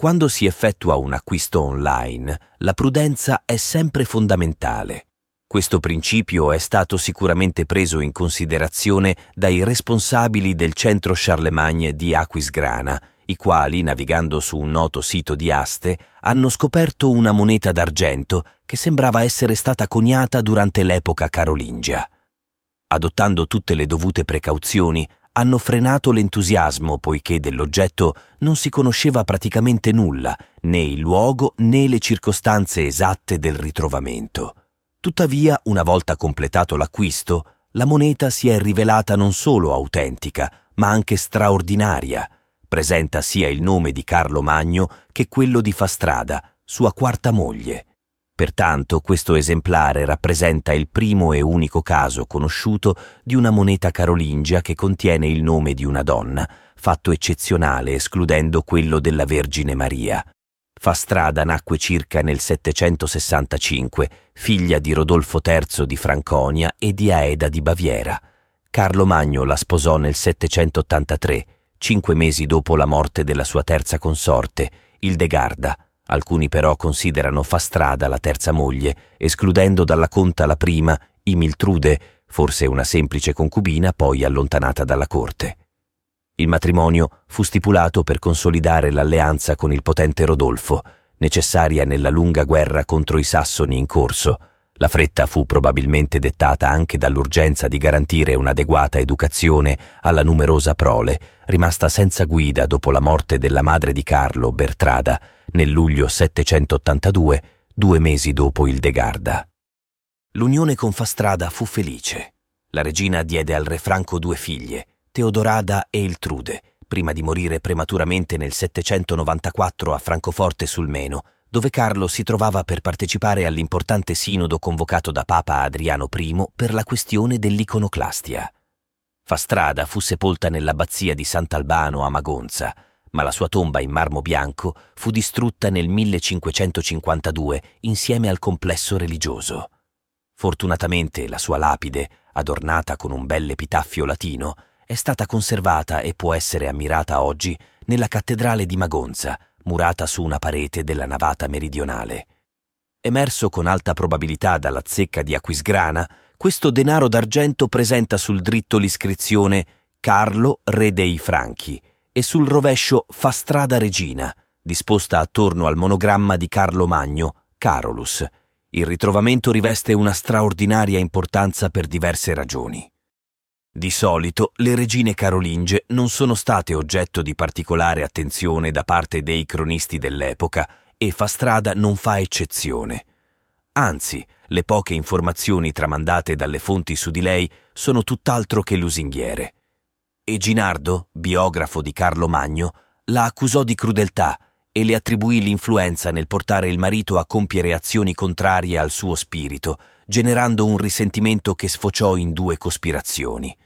Quando si effettua un acquisto online, la prudenza è sempre fondamentale. Questo principio è stato sicuramente preso in considerazione dai responsabili del centro Charlemagne di Aquisgrana, i quali, navigando su un noto sito di aste, hanno scoperto una moneta d'argento che sembrava essere stata coniata durante l'epoca carolingia. Adottando tutte le dovute precauzioni, hanno frenato l'entusiasmo poiché dell'oggetto non si conosceva praticamente nulla, né il luogo né le circostanze esatte del ritrovamento. Tuttavia, una volta completato l'acquisto, la moneta si è rivelata non solo autentica, ma anche straordinaria. Presenta sia il nome di Carlo Magno che quello di Fastrada, sua quarta moglie. Pertanto questo esemplare rappresenta il primo e unico caso conosciuto di una moneta carolingia che contiene il nome di una donna, fatto eccezionale escludendo quello della Vergine Maria. Fastrada nacque circa nel 765, figlia di Rodolfo III di Franconia e di Aeda di Baviera. Carlo Magno la sposò nel 783, cinque mesi dopo la morte della sua terza consorte, Ildegarda, Alcuni però considerano Fastrada la terza moglie, escludendo dalla conta la prima, Imiltrude, forse una semplice concubina poi allontanata dalla corte. Il matrimonio fu stipulato per consolidare l'alleanza con il potente Rodolfo, necessaria nella lunga guerra contro i sassoni in corso. La fretta fu probabilmente dettata anche dall'urgenza di garantire un'adeguata educazione alla numerosa prole, rimasta senza guida dopo la morte della madre di Carlo, Bertrada, nel luglio 782, due mesi dopo il De Garda. L'unione con Fastrada fu felice. La regina diede al re Franco due figlie, Teodorada e Iltrude, prima di morire prematuramente nel 794 a Francoforte sul Meno, dove Carlo si trovava per partecipare all'importante sinodo convocato da Papa Adriano I per la questione dell'iconoclastia. Fastrada fu sepolta nell'abbazia di Sant'Albano a Magonza, ma la sua tomba in marmo bianco fu distrutta nel 1552 insieme al complesso religioso. Fortunatamente la sua lapide, adornata con un bel epitaffio latino, è stata conservata e può essere ammirata oggi nella cattedrale di Magonza, murata su una parete della navata meridionale. Emerso con alta probabilità dalla zecca di Aquisgrana, questo denaro d'argento presenta sul dritto l'iscrizione Carlo, re dei Franchi, e sul rovescio fa strada regina, disposta attorno al monogramma di Carlo Magno, Carolus. Il ritrovamento riveste una straordinaria importanza per diverse ragioni. Di solito le regine carolinge non sono state oggetto di particolare attenzione da parte dei cronisti dell'epoca e Fastrada non fa eccezione. Anzi, le poche informazioni tramandate dalle fonti su di lei sono tutt'altro che lusinghiere e Ginardo, biografo di Carlo Magno, la accusò di crudeltà e le attribuì l'influenza nel portare il marito a compiere azioni contrarie al suo spirito, generando un risentimento che sfociò in due cospirazioni.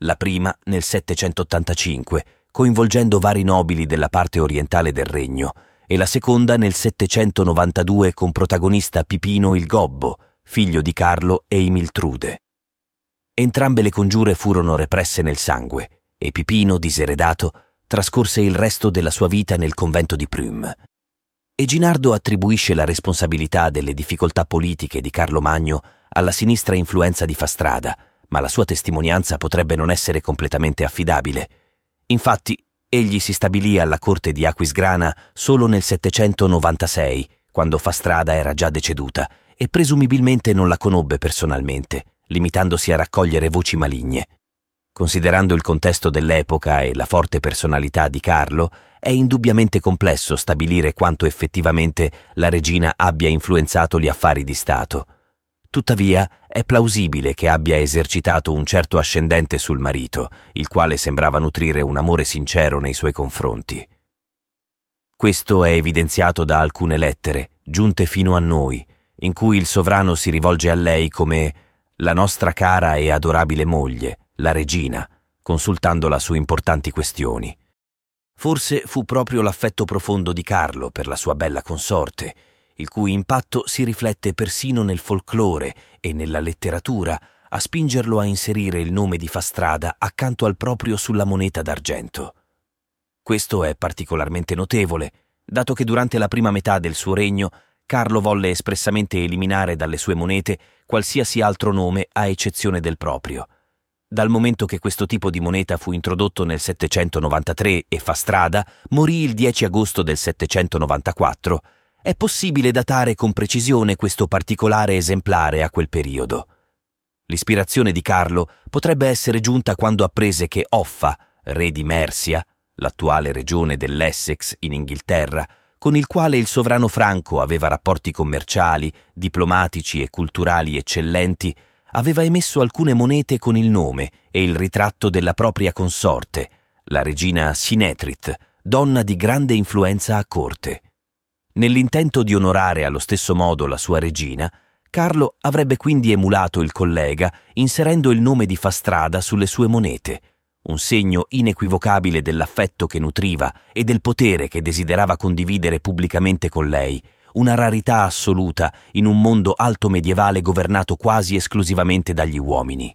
La prima nel 785, coinvolgendo vari nobili della parte orientale del regno, e la seconda nel 792 con protagonista Pipino il Gobbo, figlio di Carlo e Imiltrude. Entrambe le congiure furono represse nel sangue e Pipino, diseredato, trascorse il resto della sua vita nel convento di Prüm. Eginardo attribuisce la responsabilità delle difficoltà politiche di Carlo Magno alla sinistra influenza di Fastrada, ma la sua testimonianza potrebbe non essere completamente affidabile. Infatti, egli si stabilì alla corte di Aquisgrana solo nel 796, quando Fastrada era già deceduta, e presumibilmente non la conobbe personalmente limitandosi a raccogliere voci maligne. Considerando il contesto dell'epoca e la forte personalità di Carlo, è indubbiamente complesso stabilire quanto effettivamente la regina abbia influenzato gli affari di Stato. Tuttavia, è plausibile che abbia esercitato un certo ascendente sul marito, il quale sembrava nutrire un amore sincero nei suoi confronti. Questo è evidenziato da alcune lettere, giunte fino a noi, in cui il sovrano si rivolge a lei come la nostra cara e adorabile moglie, la regina, consultandola su importanti questioni. Forse fu proprio l'affetto profondo di Carlo per la sua bella consorte, il cui impatto si riflette persino nel folklore e nella letteratura, a spingerlo a inserire il nome di Fastrada accanto al proprio sulla moneta d'argento. Questo è particolarmente notevole, dato che durante la prima metà del suo regno Carlo volle espressamente eliminare dalle sue monete qualsiasi altro nome a eccezione del proprio. Dal momento che questo tipo di moneta fu introdotto nel 793 e fa strada, morì il 10 agosto del 794, è possibile datare con precisione questo particolare esemplare a quel periodo. L'ispirazione di Carlo potrebbe essere giunta quando apprese che Offa, re di Mercia, l'attuale regione dell'Essex in Inghilterra, con il quale il sovrano franco aveva rapporti commerciali, diplomatici e culturali eccellenti, aveva emesso alcune monete con il nome e il ritratto della propria consorte, la regina Sinetrit, donna di grande influenza a corte. Nell'intento di onorare allo stesso modo la sua regina, Carlo avrebbe quindi emulato il collega inserendo il nome di Fastrada sulle sue monete, un segno inequivocabile dell'affetto che nutriva e del potere che desiderava condividere pubblicamente con lei, una rarità assoluta in un mondo alto medievale governato quasi esclusivamente dagli uomini.